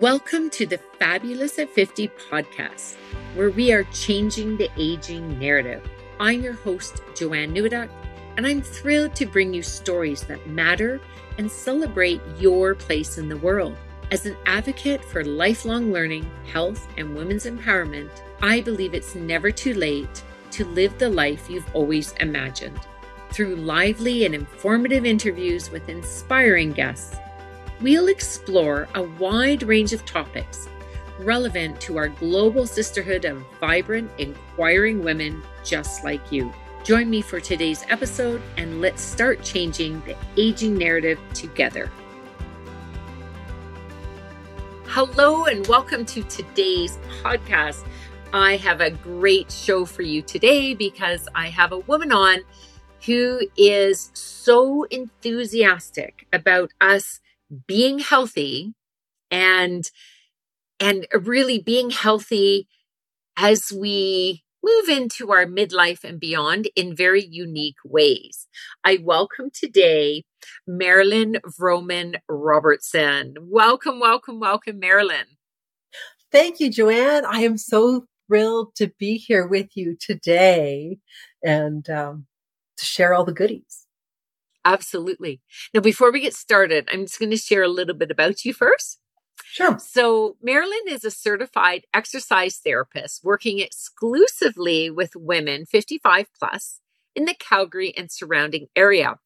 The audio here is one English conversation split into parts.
Welcome to the Fabulous at 50 podcast, where we are changing the aging narrative. I'm your host, Joanne Newduck, and I'm thrilled to bring you stories that matter and celebrate your place in the world. As an advocate for lifelong learning, health, and women's empowerment, I believe it's never too late to live the life you've always imagined. Through lively and informative interviews with inspiring guests, we'll explore a wide range of topics relevant to our global sisterhood of vibrant, inquiring women just like you. Join me for today's episode and let's start changing the aging narrative together. Hello, and welcome to today's podcast. I have a great show for you today because I have a woman on who is so enthusiastic about us being healthy and and really being healthy as we move into our midlife and beyond in very unique ways. I welcome today Marilyn Vrooman Robertson. Welcome, welcome, welcome, Marilyn. Thank you, Joanne. I am so thrilled to be here with you today and um, to share all the goodies. Absolutely. Now, before we get started, I'm just going to share a little bit about you first. Sure. So, Marilyn is a certified exercise therapist working exclusively with women 55 plus in the Calgary and surrounding area.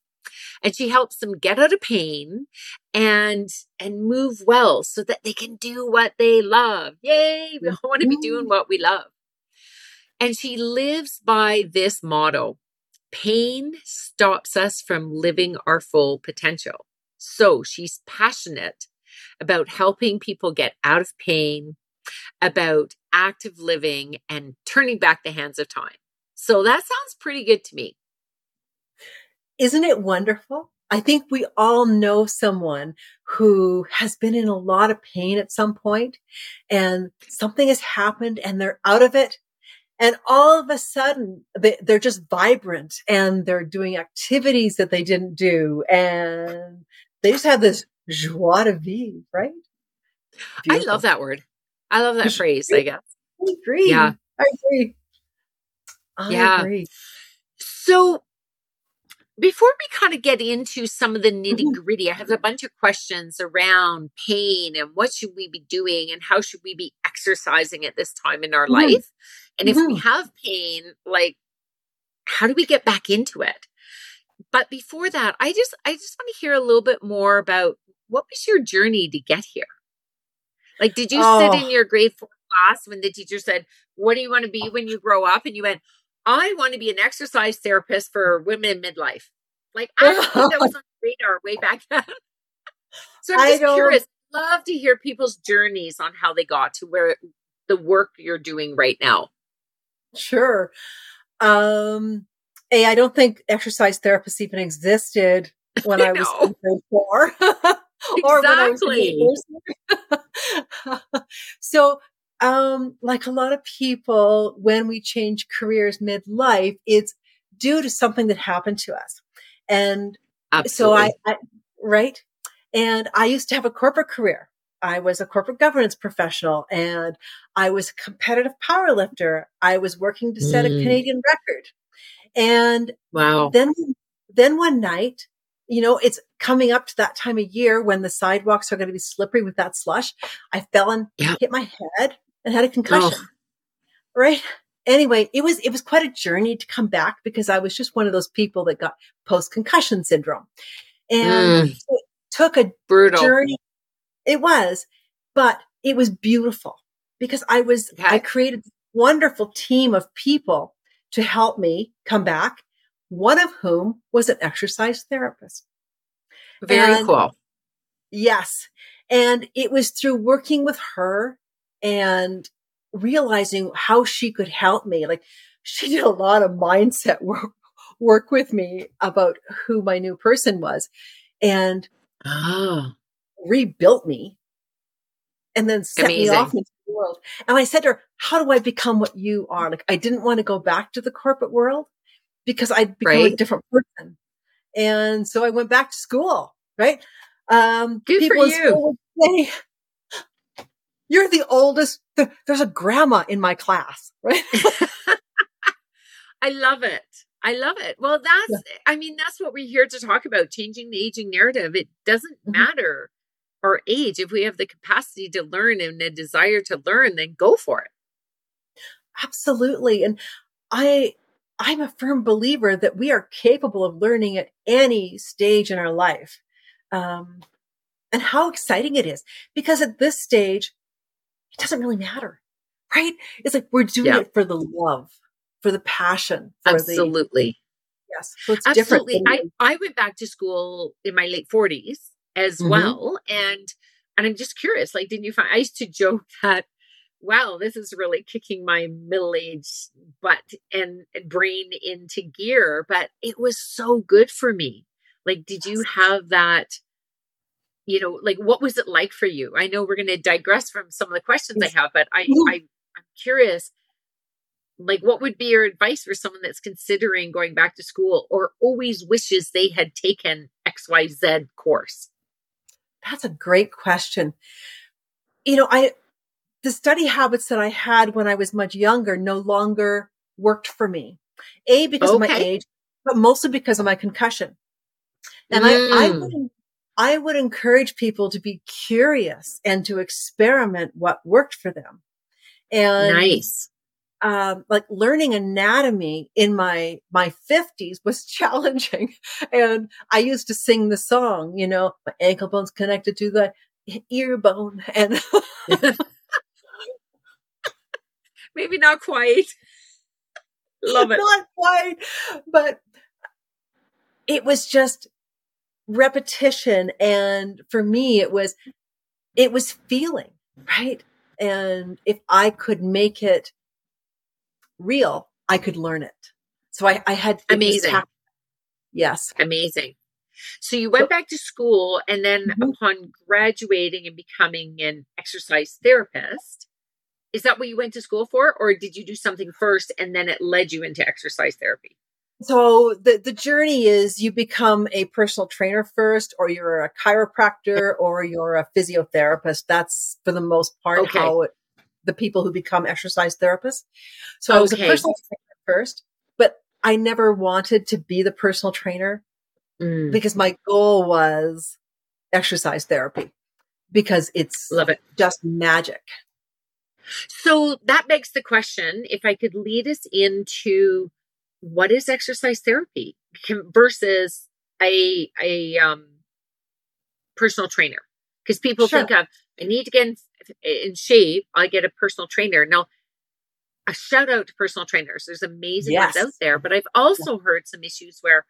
And she helps them get out of pain and and move well so that they can do what they love. Yay, we all want to be doing what we love. And she lives by this motto Pain stops us from living our full potential. So she's passionate about helping people get out of pain, about active living, and turning back the hands of time. So that sounds pretty good to me. Isn't it wonderful? I think we all know someone who has been in a lot of pain at some point and something has happened and they're out of it and all of a sudden, they, are just vibrant and they're doing activities that they didn't do. And they just have this joie de vivre, right? Beautiful. I love that word. I love that phrase, I guess. I agree. Yeah. I agree. I yeah. agree. So before we kind of get into some of the nitty mm-hmm. gritty, I have a bunch of questions around pain and what should we be doing and how should we be exercising at this time in our mm-hmm. life. And mm-hmm. if we mm-hmm. have pain, like, how do we get back into it? But before that, I just, I just want to hear a little bit more about what was your journey to get here? Like, did you oh. sit in your grade four class when the teacher said, what do you want to be when you grow up? And you went, I want to be an exercise therapist for women in midlife. Like, I that was on the radar way back then. so I'm just curious. Love to hear people's journeys on how they got to where the work you're doing right now. Sure. Um, a, I don't think exercise therapists even existed when I, I was in four. or exactly. when I was so, um, like a lot of people, when we change careers midlife, it's due to something that happened to us. And Absolutely. so I, I, right. And I used to have a corporate career. I was a corporate governance professional and I was a competitive power lifter. I was working to set mm. a Canadian record. And wow. then, then one night, you know, it's coming up to that time of year when the sidewalks are going to be slippery with that slush. I fell and yep. hit my head and had a concussion. Oh. Right. Anyway, it was, it was quite a journey to come back because I was just one of those people that got post concussion syndrome and mm. it took a brutal journey it was, but it was beautiful because I was. I created a wonderful team of people to help me come back. One of whom was an exercise therapist. Very and, cool. Yes. And it was through working with her and realizing how she could help me. Like she did a lot of mindset work, work with me about who my new person was and oh rebuilt me and then set Amazing. me off into the world. And I said to her, how do I become what you are? Like I didn't want to go back to the corporate world because I'd become right. a different person. And so I went back to school, right? Um, Good people for you. Say, you're the oldest. There's a grandma in my class, right? I love it. I love it. Well, that's, yeah. I mean, that's what we're here to talk about changing the aging narrative. It doesn't mm-hmm. matter our age. If we have the capacity to learn and a desire to learn, then go for it. Absolutely. And I, I'm a firm believer that we are capable of learning at any stage in our life. Um, and how exciting it is because at this stage, it doesn't really matter, right? It's like we're doing yeah. it for the love for the passion. For Absolutely. The, yes. So Absolutely. I, I went back to school in my late 40s as mm-hmm. well. And and I'm just curious, like, didn't you find I used to joke that wow, this is really kicking my middle age butt and, and brain into gear. But it was so good for me. Like, did you have that? You know, like what was it like for you? I know we're going to digress from some of the questions I have, but I, I I'm curious like what would be your advice for someone that's considering going back to school or always wishes they had taken xyz course that's a great question you know i the study habits that i had when i was much younger no longer worked for me a because okay. of my age but mostly because of my concussion and mm. I, I mm. I would encourage people to be curious and to experiment what worked for them. And nice. um, like learning anatomy in my my 50s was challenging. And i used to sing the song you know my ankle bone's connected to the ear bone and maybe not quite. Love it. Not quite but it was just repetition and for me it was it was feeling right and if i could make it real, I could learn it. So I, I had amazing. Yes. Amazing. So you went back to school and then mm-hmm. upon graduating and becoming an exercise therapist, is that what you went to school for? Or did you do something first and then it led you into exercise therapy? So the, the journey is you become a personal trainer first, or you're a chiropractor, or you're a physiotherapist. That's for the most part okay. how it, the people who become exercise therapists. So okay. I was a personal trainer first, but I never wanted to be the personal trainer mm. because my goal was exercise therapy because it's love it just magic. So that begs the question if I could lead us into what is exercise therapy versus a a um personal trainer because people sure. think of I need to get in, in shape. I get a personal trainer. Now, a shout out to personal trainers. There's amazing yes. ones out there, but I've also heard some issues where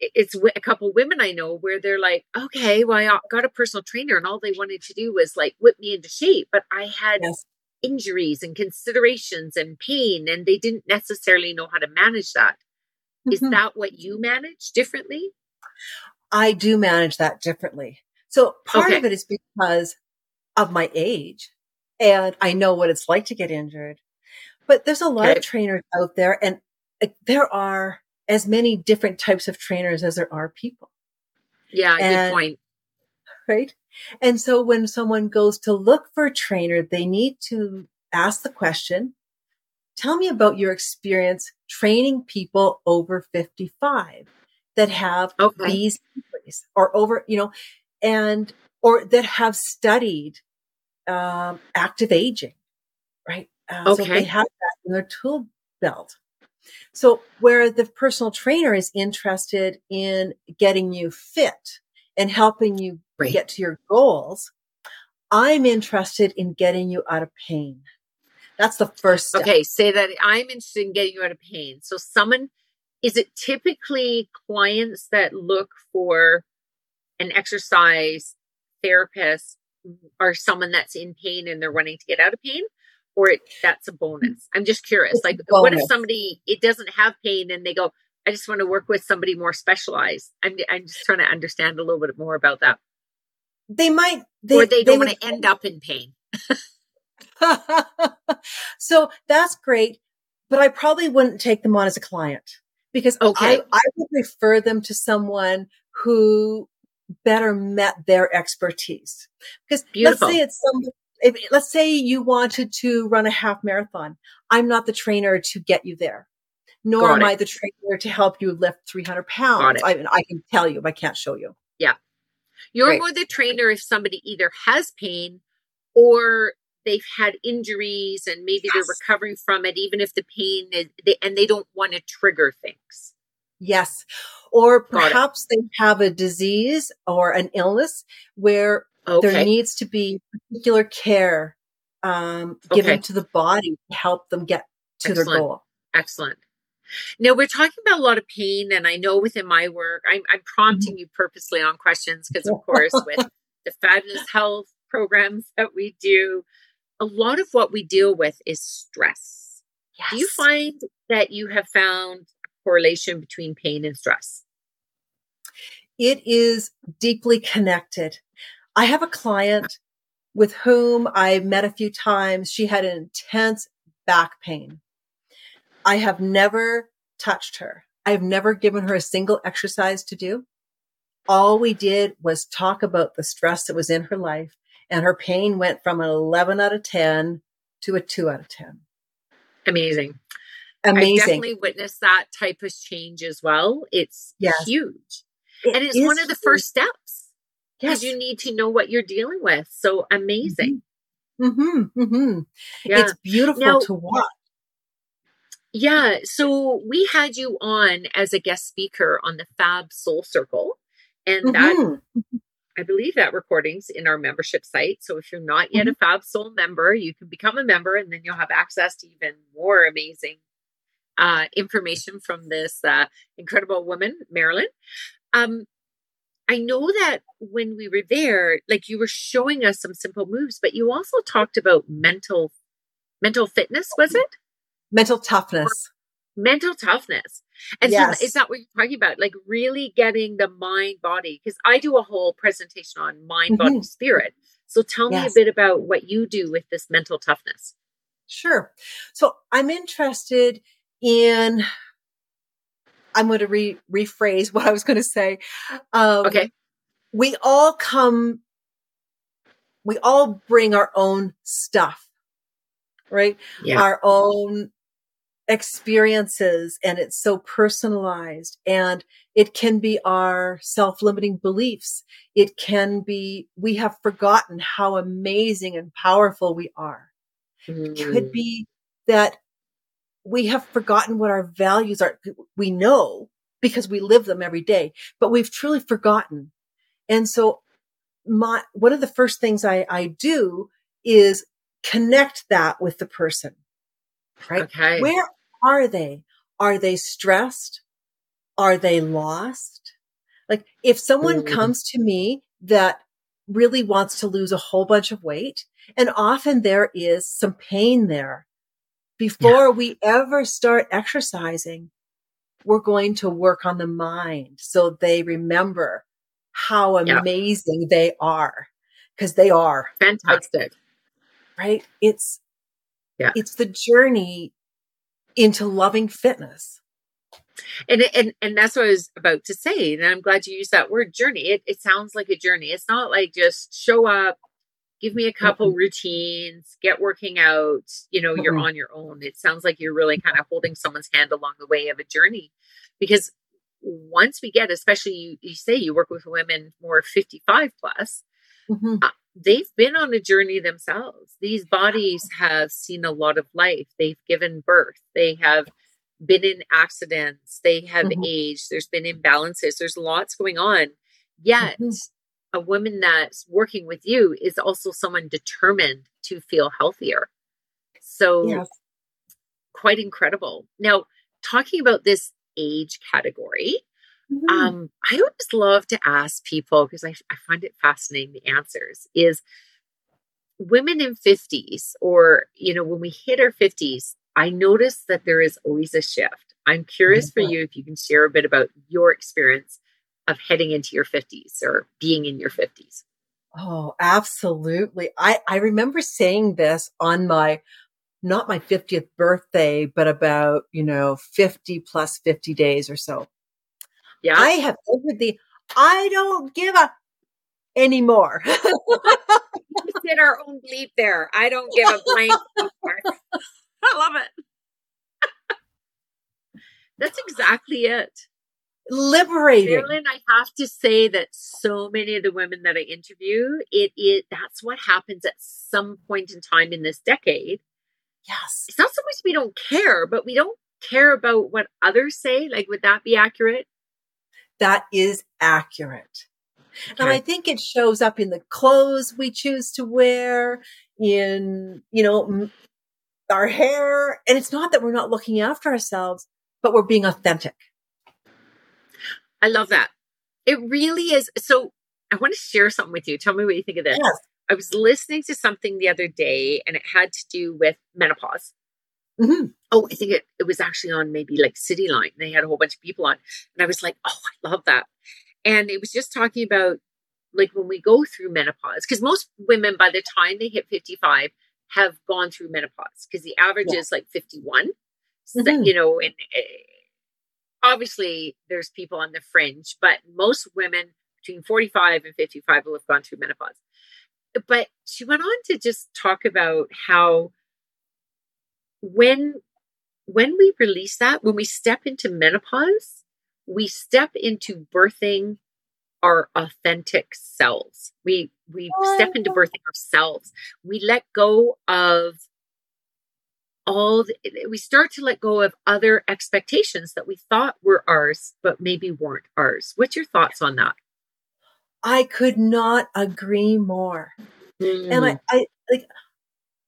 it's a couple women I know where they're like, okay, well, I got a personal trainer and all they wanted to do was like whip me into shape, but I had yes. Injuries and considerations and pain, and they didn't necessarily know how to manage that. Mm-hmm. Is that what you manage differently? I do manage that differently. So part okay. of it is because of my age and I know what it's like to get injured. But there's a lot okay. of trainers out there and there are as many different types of trainers as there are people. Yeah, and, good point. Right. And so when someone goes to look for a trainer, they need to ask the question, tell me about your experience training people over 55 that have okay. these injuries or over, you know, and or that have studied um, active aging, right? Uh, okay. So they have that in their tool belt. So where the personal trainer is interested in getting you fit and helping you right. get to your goals, I'm interested in getting you out of pain. That's the first step. Okay, say that I'm interested in getting you out of pain. So someone is it typically clients that look for an exercise therapist or someone that's in pain and they're wanting to get out of pain or it, that's a bonus mm, i'm just curious it's like what if somebody it doesn't have pain and they go i just want to work with somebody more specialized i'm, I'm just trying to understand a little bit more about that they might they, or they don't want to end up in pain so that's great but i probably wouldn't take them on as a client because okay. I, I would refer them to someone who better met their expertise. Because Beautiful. let's say it's some, if, let's say you wanted to run a half marathon. I'm not the trainer to get you there, nor Got am it. I the trainer to help you lift 300 pounds. I, mean, I can tell you, but I can't show you. Yeah. You're Right. more the trainer if somebody either has pain or they've had injuries and maybe they're recovering from it, even if the pain is, they, and they don't want to trigger things. Yes. Or perhaps they have a disease or an illness where there needs to be particular care um, given Okay. to the body to help them get to their goal. Excellent. Now we're talking about a lot of pain, and I know within my work, I'm, I'm prompting mm-hmm. you purposely on questions because, of course, with the fabulous health programs that we do, a lot of what we deal with is stress. Yes. Do you find that you have found a correlation between pain and stress? it is deeply connected. I have a client with whom I met a few times. She had an intense back pain. I have never touched her. I've never given her a single exercise to do. All we did was talk about the stress that was in her life and her pain went from an 11 out of 10 to a 2 out of 10. Amazing. Amazing. I definitely witnessed that type of change as well. It's Yes. huge. It and it's one of the huge. first steps Yes. because you need to know what you're dealing with. So amazing. Mm-hmm. Mm-hmm. Yeah. It's beautiful Now- to watch. Yeah. So we had you on as a guest speaker on the Fab Soul Circle. And that Mhm. I believe that recording's in our membership site. So if you're not yet Mm-hmm. a Fab Soul member, you can become a member and then you'll have access to even more amazing uh, information from this uh, incredible woman, Marilyn. Um, I know that when we were there, like you were showing us some simple moves, but you also talked about mental mental fitness, was it? Mental toughness. mental toughness. And Yes. so is that what you're talking about? Like really getting the mind body? Because I do a whole presentation on mind, body, Mhm. spirit. So tell me a bit about what you do with this mental toughness. Sure. So I'm interested in, I'm going to re- rephrase what I was going to say. Um, Okay. We all come, we all bring our own stuff, right? Yeah. Our own experiences and it's so personalized and it can be our self-limiting beliefs. It can be, we have forgotten how amazing and powerful we are. Mm. could be that we have forgotten what our values are. We know because we live them every day, but we've truly forgotten. And so my, one of the first things I, I do is connect that with the person, right? Okay. Where are they? Are they stressed? Are they lost? Like if someone Mm. comes to me that really wants to lose a whole bunch of weight, and often there is some pain there. Before we ever start exercising, we're going to work on the mind so they remember how Yeah. amazing they are because they are Fantastic. right? It's Yeah. it's the journey into loving fitness. And, and and that's what I was about to say. And I'm glad you used that word journey. It, it sounds like a journey. It's not like just show up, give me a couple routines, get working out, you know, you're Mm-mm. on your own. It sounds like you're really kind of holding someone's hand along the way of a journey. Because once we get, especially you, you say you work with women more 55 plus, Mhm. They've been on a journey themselves. These bodies have seen a lot of life. They've given birth. They have been in accidents. They have Mhm. aged. There's been imbalances. There's lots going on. Yet, Mhm. a woman that's working with you is also someone determined to feel healthier. So, Yes. quite incredible. Now, talking about this age category, Mhm. um, I always love to ask people because I, I find it fascinating the answers is women in 50s or you know when we hit our 50s i notice that there is always a shift i'm curious for you if you can share a bit about your experience of heading into your 50s or being in your 50s Oh, absolutely. I, I remember saying this on my, not my 50th birthday, but about, you know, 50 plus 50 days or so. Yeah I have entered the, I don't give a anymore. we did our own bleep there. I don't give a blank. I love it. That's exactly it. Liberating. Marilyn, I have to say that so many of the women that I interview, it is that's what happens at some point in time in this decade. Yes. It's not so much we don't care, but we don't care about what others say. Like, would that be accurate? That is accurate. Okay. And I think it shows up in the clothes we choose to wear, in, you know, our hair. And it's not that we're not looking after ourselves, but we're being authentic. I love that. It really is. So I want to share something with you. Tell me what you think of this. Yes. I was listening to something the other day and it had to do with menopause. Mm-hmm. Oh, I think it, it was actually on maybe like Cityline. They had a whole bunch of people on. And I was like, oh, I love that. And it was just talking about like when we go through menopause, because most women by the time they hit 55 have gone through menopause because the average yeah. is like 51. Mm-hmm. So, you know, and uh, obviously there's people on the fringe, but most women between 45 and 55 will have gone through menopause. But she went on to just talk about how when when we release that, when we step into menopause, we step into birthing our authentic selves. We we step into birthing ourselves. We let go of all the, we start to let go of other expectations that we thought were ours but maybe weren't ours. What's your thoughts on that? I could not agree more. Mm. And I, mm. I like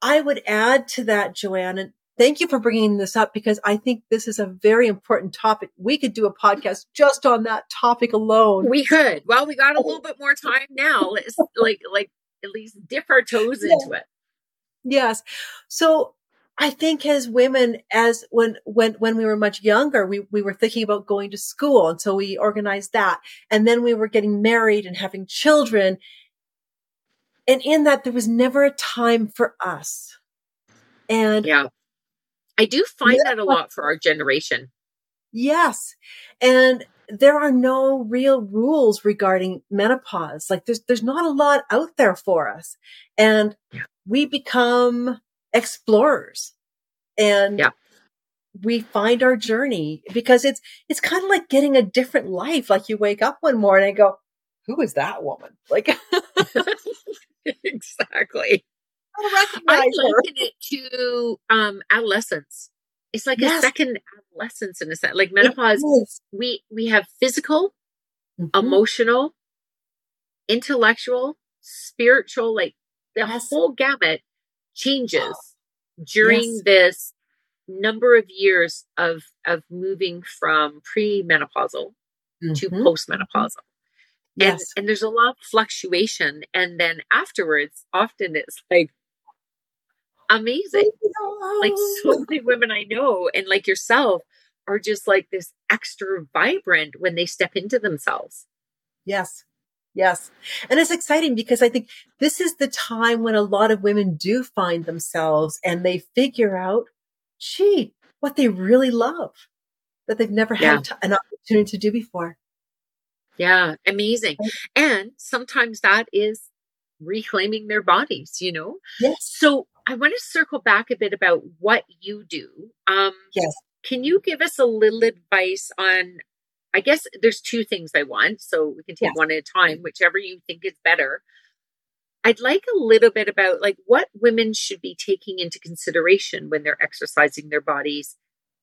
I would add to that Joanne and Thank you for bringing this up because I think this is a very important topic. We could do a podcast just on that topic alone. We could. Well, we got a oh. little bit more time now. Let's like like at least dip our toes yeah. into it. Yes. So I think as women, as when when when we were much younger, we we were thinking about going to school, and so we organized that, and then we were getting married and having children, and in that there was never a time for us. And yeah, I do find yeah. that a lot for our generation. Yes. And there are no real rules regarding menopause. Like there's there's not a lot out there for us. And yeah. we become explorers. And yeah. we find our journey because it's it's kind of like getting a different life. Like you wake up one morning and go, who is that woman? Like exactly. I liken it to um, adolescence. It's like yes. a second adolescence in a sense. Like menopause, we we have physical, mm-hmm. emotional, intellectual, spiritual, like the yes. whole gamut changes during yes. this number of years of of moving from premenopausal mm-hmm. to postmenopausal. Yes. And, and there's a lot of fluctuation. And then afterwards, often it's like, amazing. Like so many women I know and like yourself are just like this extra vibrant when they step into themselves. Yes. Yes. And it's exciting because I think this is the time when a lot of women do find themselves and they figure out, gee, what they really love that they've never yeah. had an opportunity to do before. Yeah, amazing. And sometimes that is reclaiming their bodies, you know? Yes. So I want to circle back a bit about what you do. Um, yes. Can you give us a little advice on? I guess there's two things I want, so we can take yes. one at a time, whichever you think is better. I'd like a little bit about like what women should be taking into consideration when they're exercising their bodies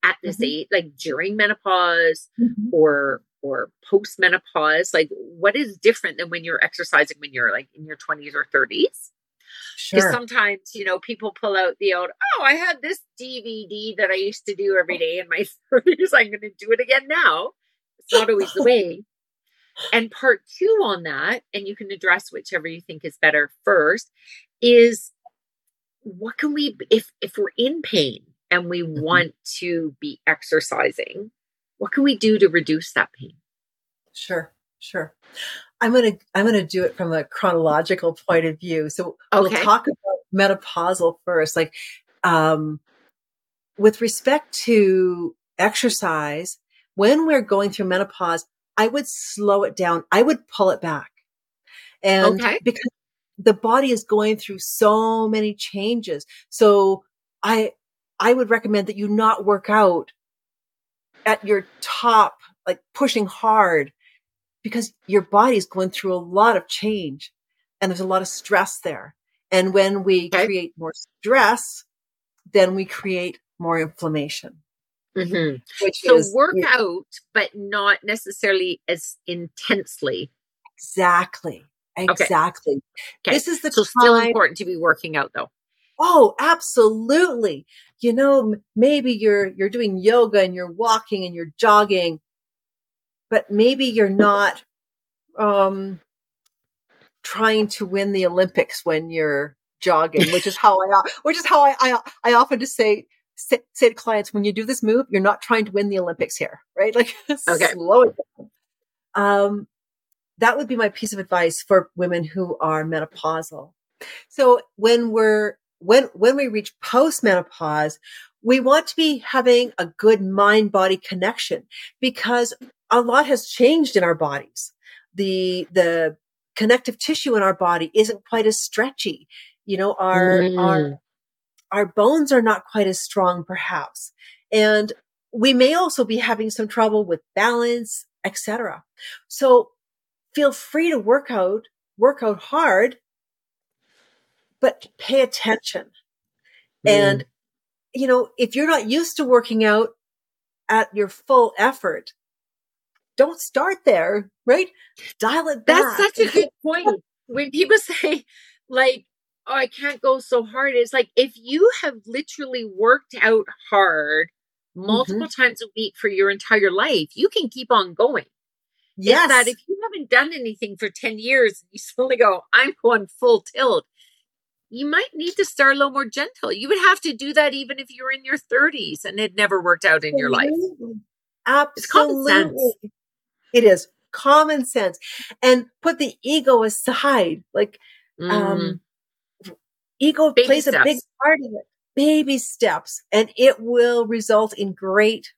at this mm-hmm. age, like during menopause mm-hmm. or or post menopause. Like, what is different than when you're exercising when you're like in your 20s or 30s? Because sure. sometimes, you know, people pull out the old, oh, I had this DVD that I used to do every day in my 30s. I'm going to do it again now. It's not always the way. And part two on that, and you can address whichever you think is better first, is what can we, if if we're in pain and we mm-hmm. want to be exercising, what can we do to reduce that pain? Sure, sure. I'm to I'm to do it from a chronological point of view. So okay. we'll talk about menopausal first. Like um, with respect to exercise, when we're going through menopause, I would slow it down. I would pull it back. And Okay. because the body is going through so many changes. So I, I would recommend that you not work out at your top, like pushing hard because your body is going through a lot of change and there's a lot of stress there. And when we Okay. create more stress, then we create more inflammation, Mhm. which So is work out, but not necessarily as intensely. exactly, exactly. Okay. This is the So still important to be working out though. Oh, absolutely. You know, maybe you're, you're doing yoga and you're walking and you're jogging, but maybe you're not, um, trying to win the Olympics when you're jogging, which is how I, which is how I, I, I often just say, say, say to clients, when you do this move, you're not trying to win the Olympics here, right? Like Okay. slow it down. Um, that would be my piece of advice for women who are menopausal. So when we're when when we reach postmenopause, we want to be having a good mind body connection because a lot has changed in our bodies. The the connective tissue in our body isn't quite as stretchy. You know, our our Mm. our bones are not quite as strong perhaps. And we may also be having some trouble with balance, etc. So feel free to work out, work out hard, but pay attention. And, you know, if you're not used to working out at your full effort, don't start there, right? Dial it back. That's such a good point. When people say, like, oh, I can't go so hard, it's like if you have literally worked out hard multiple Mm-hmm. times a week for your entire life, you can keep on going. It's yes. that if you haven't done anything for 10 years, you suddenly go, I'm going full tilt. You might need to start a little more gentle. You would have to do that even if you were in your 30s and it never worked out in your life. Absolutely. It's common sense. It is common sense. And put the ego aside. Like, Mm. um, ego Baby plays a big part of it. Baby steps, and it will result in great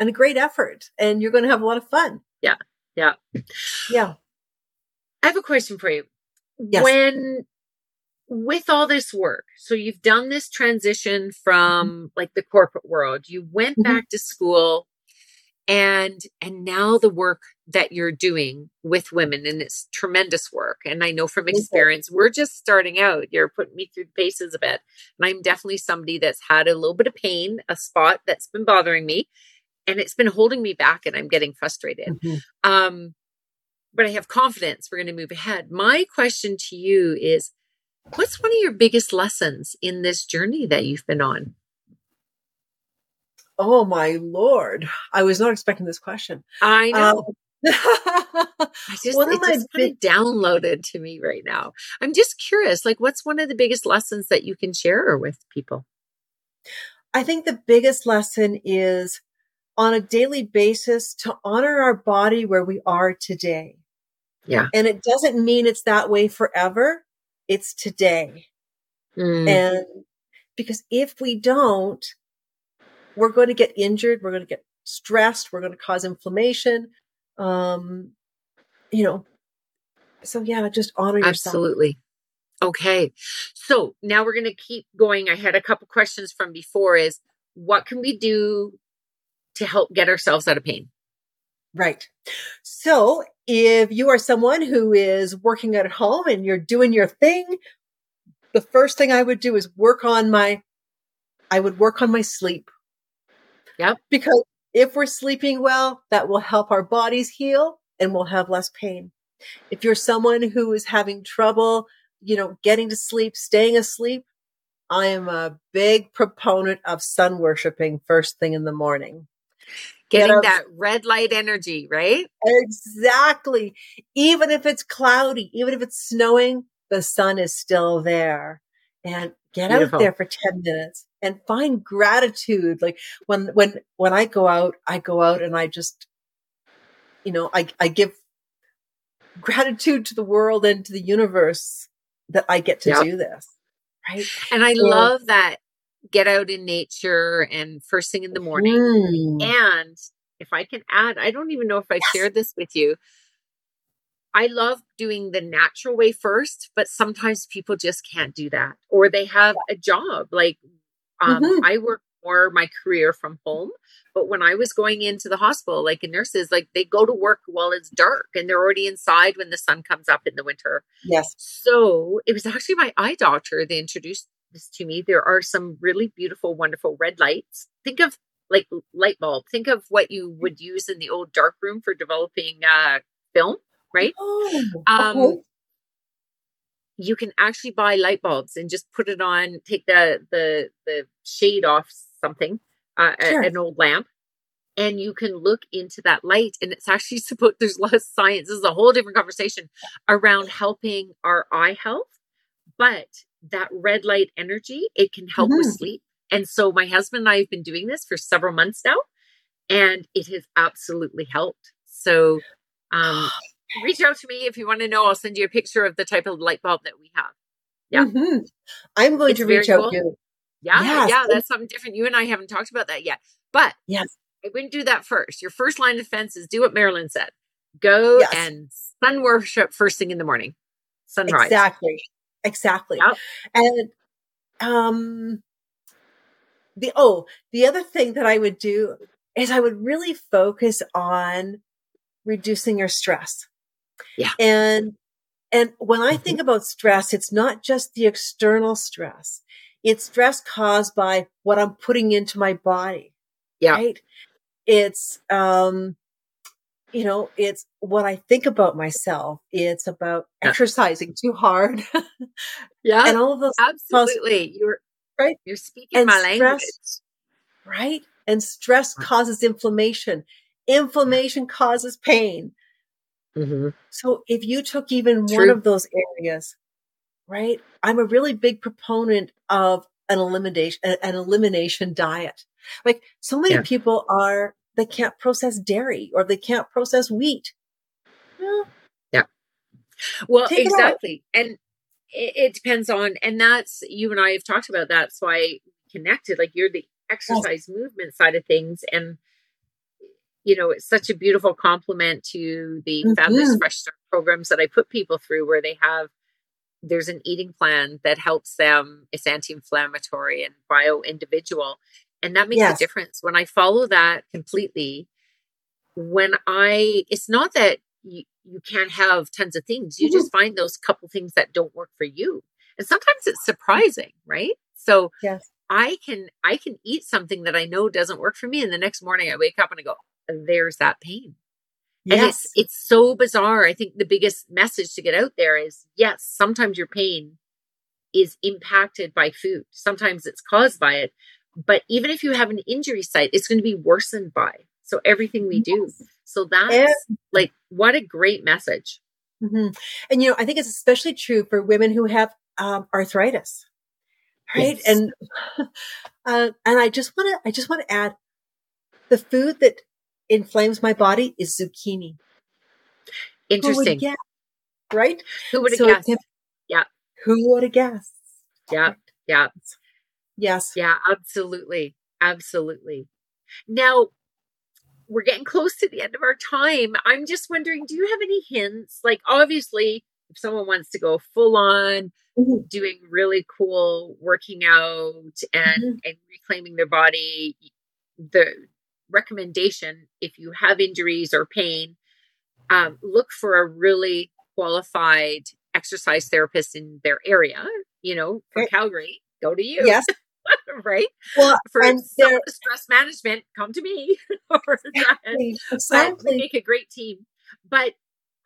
and a great effort, and you're going to have a lot of fun. Yeah. Yeah. Yeah. I have a question for you. Yes. When with all this work, so you've done this transition from like the corporate world, you went Mhm. back to school and and now the work that you're doing with women and it's tremendous work and I know from experience we're just starting out. You're putting me through the paces a bit. And I'm definitely somebody that's had a little bit of pain, a spot that's been bothering me and it's been holding me back and I'm getting frustrated. Mhm. Um, but I have confidence we're going to move ahead. My question to you is what's one of your biggest lessons in this journey that you've been on? Oh my lord! I was not expecting this question. I know. Um, I just, one of my just of downloaded to me right now. I'm just curious, like, what's one of the biggest lessons that you can share with people? I think the biggest lesson is on a daily basis to honor our body where we are today. Yeah. And it doesn't mean it's that way forever. It's today. Mm, And because if we don't, we're going to get injured. We're going to get stressed. We're going to cause inflammation. Um, you know, so yeah, just honor yourself. absolutely. Okay. So now we're going to keep going. I had a couple questions from before is what can we do to help get ourselves out of pain? Right. So if you are someone who is working at home and you're doing your thing, the first thing I would do is work on my, I would work on my sleep. Yep. Because if we're sleeping well, that will help our bodies heal and we'll have less pain. If you're someone who is having trouble, you know, getting to sleep, staying asleep, I am a big proponent of sun worshiping first thing in the morning. Get Getting that red light energy, right? Exactly. Even if it's cloudy, even if it's snowing, the sun is still there. And get Beautiful. out there for 10 minutes and find gratitude. Like when, when, when I go out, I go out and I just, you know, I, I give gratitude to the world and to the universe that I get to Yep. do this. Right. And I Yeah. love that get out in nature and first thing in the morning. Mm. And if I can add, I don't even know if I Yes. shared this with you. I love doing the natural way first, but sometimes people just can't do that or they have a job. Like um, mm-hmm. I work more my career from home. But when I was going into the hospital, like in nurses, like they go to work while it's dark and they're already inside when the sun comes up in the winter. Yes. So it was actually my eye doctor that introduced this to me. There are some really beautiful, wonderful red lights. Think of like light bulb. Think of what you would use in the old dark room for developing uh, film, right? Oh, um, okay. You can actually buy light bulbs and just put it on. Take the the the shade off something, uh, sure. a, an old lamp, and you can look into that light. And it's actually supposed. There's less science. This is a whole different conversation around helping our eye health, but that red light energy it can help mm-hmm. with sleep and so my husband and I have been doing this for several months now, and it has absolutely helped. So um, reach out to me if you want to know. I'll send you a picture of the type of light bulb that we have. Yeah. Mm-hmm. I'm going it's to reach out cool. to Yeah, yes. yeah, that's something different. You and I haven't talked about that yet. But yes. I wouldn't do that first. Your first line of defense is do what Marilyn said. Go yes. and sun worship first thing in the morning. Sunrise. Exactly. Exactly. Yep. And um the oh, the other thing that I would do is I would really focus on reducing your stress. Yeah. And and when I think mm-hmm. about stress, it's not just the external stress. It's stress caused by what I'm putting into my body. Yeah. Right? It's um you know, it's what I think about myself. It's about yeah. exercising too hard. yeah. And all of those absolutely. You're right? You're speaking and my stress, language. Right? And stress causes inflammation. Inflammation causes pain. Mm-hmm. So if you took even True. one of those areas, right? I'm a really big proponent of an elimination, an elimination diet. Like so many yeah. people are, they can't process dairy or they can't process wheat. Well, yeah. Well, exactly. And it, it, depends on, and that's you and I have talked about. That. That's why I connected. Like you're the exercise yes. movement side of things, and you know it's such a beautiful complement to the mm-hmm. Fabulous Fresh Start programs that I put people through, where they have there's an eating plan that helps them. It's anti-inflammatory and bio-individual, and that makes yes. a difference. When I follow that completely, when I, it's not that you, you can't have tons of things. You mm-hmm. just find those couple things that don't work for you. And sometimes it's surprising, right? So yes. I can I can eat something that I know doesn't work for me and the next morning I wake up and I go, there's that pain. Yes. And it's it's so bizarre. I think the biggest message to get out there is yes, sometimes your pain is impacted by food. Sometimes it's caused by it. But even if you have an injury site, it's going to be worsened by. So everything we do. So that's and, like what a great message. Mm-hmm. And you know, I think it's especially true for women who have um, arthritis, right? Yes. And uh, and I just want to I just want to add the food that inflames my body is zucchini. Interesting, guess, right? Who would have so guessed? yeah. Who would have guessed? Yeah. Yeah. Yes. Yeah. Absolutely. Absolutely. Now, we're getting close to the end of our time. I'm just wondering, do you have any hints? Like, obviously, if someone wants to go full on, mm-hmm. doing really cool working out and mm-hmm. and reclaiming their body, the recommendation if you have injuries or pain, um, look for a really qualified exercise therapist in their area. You know, from right. Calgary, go to you. Yes. right? Well, for stress management, come to me. exactly, exactly. we make a great team. But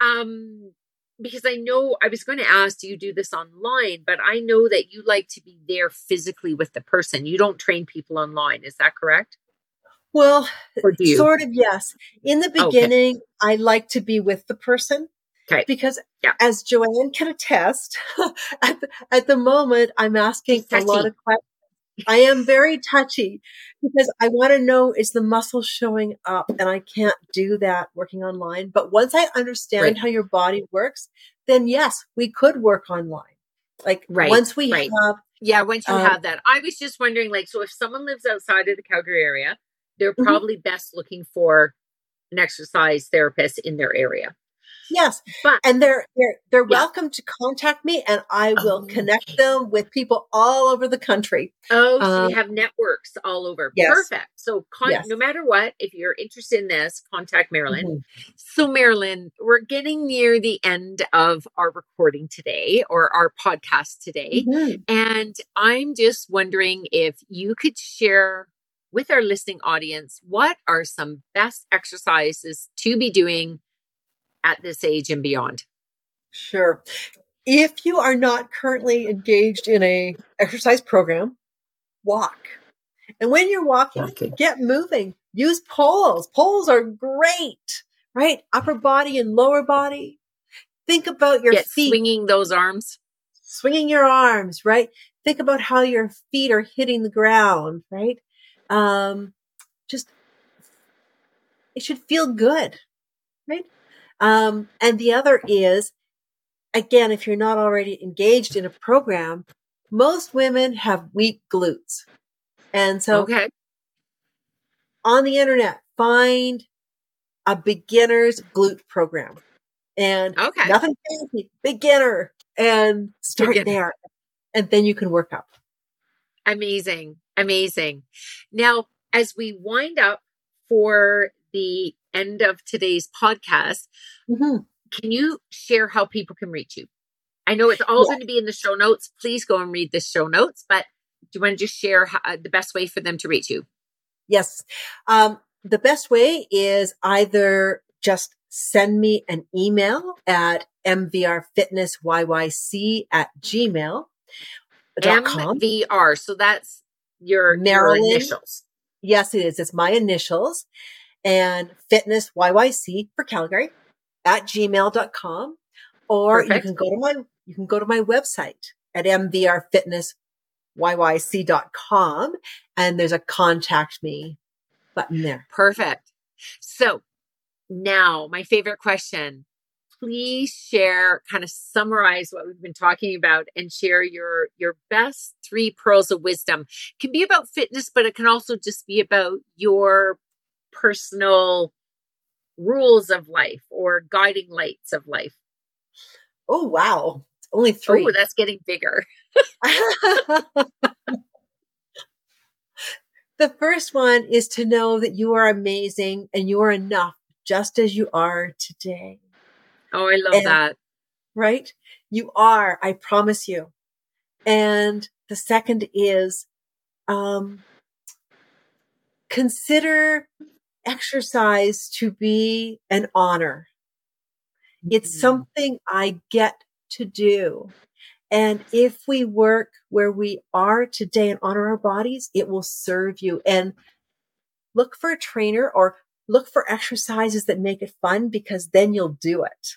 um, because I know I was going to ask, do you do this online? But I know that you like to be there physically with the person. You don't train people online. Is that correct? Well, sort of, yes. In the beginning, okay. I like to be with the person. Okay. Because yeah. as Joanne can attest, at, the, at the moment, I'm asking a lot of questions. I am very touchy because I want to know is the muscle showing up and I can't do that working online. But once I understand right. how your body works, then yes, we could work online. Like right. once we right. have yeah, once you um, have that. I was just wondering like so if someone lives outside of the Calgary area, they're mm-hmm. probably mm-hmm. best looking for an exercise therapist in their area. Yes. But And they're they're they're Yeah. welcome to contact me and I will connect them with people all over the country. oh, so Um, you have networks all over. yes. Perfect. So con- Yes. no matter what, if you're interested in this, contact Marilyn. Mhm. So, Marilyn, we're getting near the end of our recording today or our podcast today. Mhm. And I'm just wondering if you could share with our listening audience what are some best exercises to be doing at this age and beyond? Sure. If you are not currently engaged in a exercise program, walk. And when you're walking, Walking. get moving. Use poles. Poles are great, right? Upper body and lower body. Think about your Get feet swinging those arms. swinging your arms, right? Think about how your feet are hitting the ground, right? Um, just it should feel good, right? Um, and the other is, again, if you're not already engaged in a program, most women have weak glutes, and so okay. on the internet, find a beginner's glute program, and Okay. nothing fancy, beginner, and start Beginner. there, and then you can work up. Amazing. Amazing. Now, as we wind up for the end of today's podcast, Mhm. can you share how people can reach you? I know it's all Yeah. going to be in the show notes. Please go and read the show notes, but do you want to just share how, uh, the best way for them to reach you? Yes. Um, the best way is either just send me an email at mvrfitnessyyc at gmail.com. MVR. So that's your, your initials. Yes, it is. It's my initials and fitness YYC for Calgary at gmail.com. Or Perfect. you can go to my, you can go to my website at mvrfitnessyyc.com and there's a contact me button there. Perfect. So now, my favorite question. Please share, kind of summarize what we've been talking about and share your your best three pearls of wisdom. It can be about fitness, but it can also just be about your personal rules of life or guiding lights of life. Oh, wow. It's only three. Oh, that's getting bigger. the first one is to know that you are amazing and you are enough just as you are today, Oh, I love And- that. right? You are, I promise you. And the second is, um, consider exercise to be an honor. It's Mhm. something I get to do. And if we work where we are today and honor our bodies, it will serve you. And look for a trainer or look for exercises that make it fun because then you'll do it.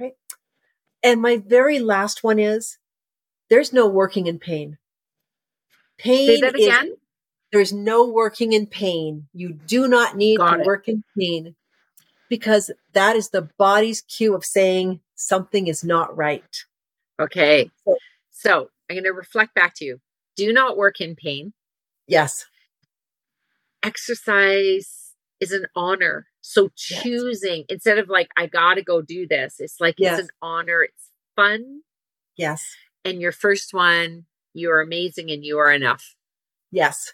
Right. And my very last one is there's no working in pain. Pain Say that is again. There's no working in pain. You do not need Got to it. work in pain because that is the body's cue of saying something is not right. Okay. So- So I'm going to reflect back to you. Do not work in pain. Yes. exercise is an honor. So Yes. choosing instead of like, I got to go do this, it's like Yes. it's an honor. It's fun. Yes. And your first one, you are amazing and you are enough. Yes.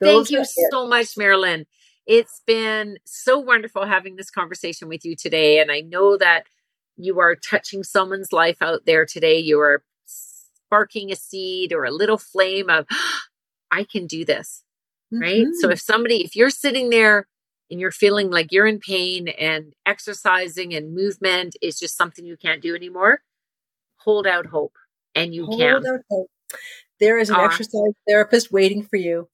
Thank you so much, Marilyn. It's been so wonderful having this conversation with you today. And I know that you are touching someone's life out there today. You are sparking a seed or a little flame of, I can do this. right? So Mhm. if somebody, if you're sitting there and you're feeling like you're in pain and exercising and movement is just something you can't do anymore, hold out hope and you Hold can. out hope. There is an Ah. exercise therapist waiting for you.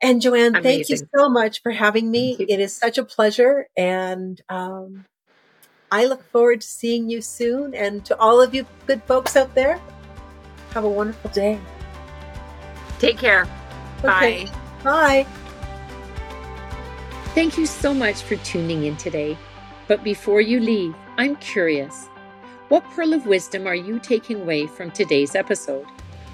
And Joanne, thank you so much for having me. It is such a pleasure. And um, I look forward to seeing you soon. And to all of you good folks out there, have a wonderful day. Take care. Okay. Bye. Bye. Thank you so much for tuning in today. But before you leave, I'm curious. What pearl of wisdom are you taking away from today's episode?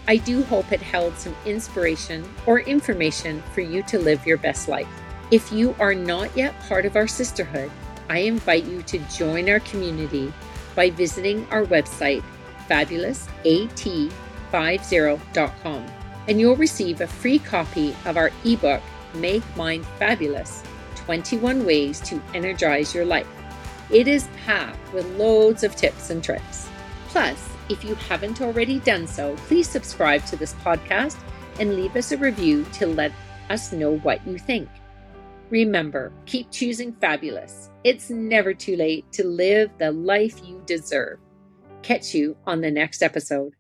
I do hope it held some inspiration or information for you to live your best life. If you are not yet part of our sisterhood, I invite you to join our community by visiting our website, fabulousat50.com, and you'll receive a free copy of our ebook, Make Mine Fabulous 21 Ways to Energize Your Life. It is packed with loads of tips and tricks. Plus, if you haven't already done so, please subscribe to this podcast and leave us a review to let us know what you think. Remember, keep choosing fabulous. It's never too late to live the life you deserve. Catch you on the next episode.